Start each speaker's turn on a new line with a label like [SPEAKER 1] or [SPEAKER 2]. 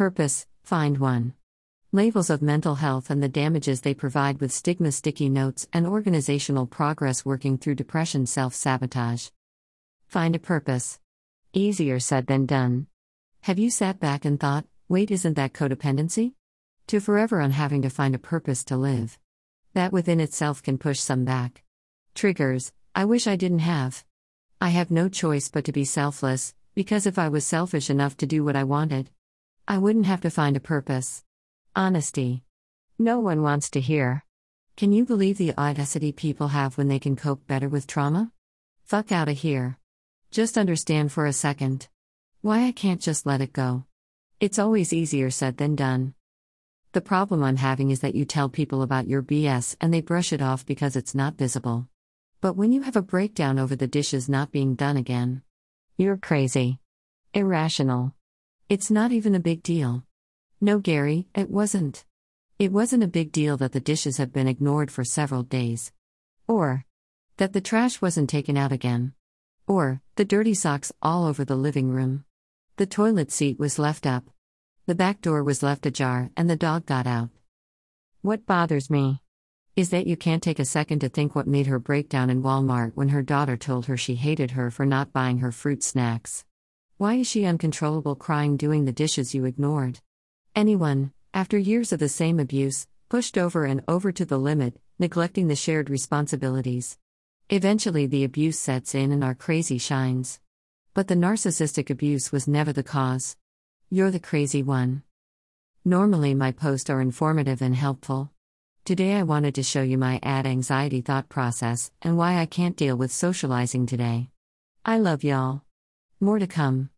[SPEAKER 1] Purpose Find one. Labels of mental health and the damages they provide with stigma sticky notes and organizational progress working through depression self sabotage. Find a purpose. Easier said than done. Have you sat back and thought, wait, isn't that codependency? To forever on having to find a purpose to live. That within itself can push some back. Triggers I wish I didn't have. I have no choice but to be selfless, because if I was selfish enough to do what I wanted, I wouldn't have to find a purpose. Honesty. No one wants to hear. Can you believe the audacity people have when they can cope better with trauma? Fuck out of here. Just understand for a second. Why I can't just let it go. It's always easier said than done. The problem I'm having is that you tell people about your BS and they brush it off because it's not visible. But when you have a breakdown over the dishes not being done again, you're crazy. Irrational. It's not even a big deal. No, Gary, it wasn't. It wasn't a big deal that the dishes have been ignored for several days. Or that the trash wasn't taken out again. Or the dirty socks all over the living room. The toilet seat was left up. The back door was left ajar and the dog got out. What bothers me is that you can't take a second to think what made her break down in Walmart when her daughter told her she hated her for not buying her fruit snacks. Why is she uncontrollable crying doing the dishes you ignored? Anyone, after years of the same abuse, pushed over and over to the limit, neglecting the shared responsibilities. Eventually, the abuse sets in and our crazy shines. But the narcissistic abuse was never the cause. You're the crazy one. Normally, my posts are informative and helpful. Today, I wanted to show you my ad anxiety thought process and why I can't deal with socializing today. I love y'all. More to come.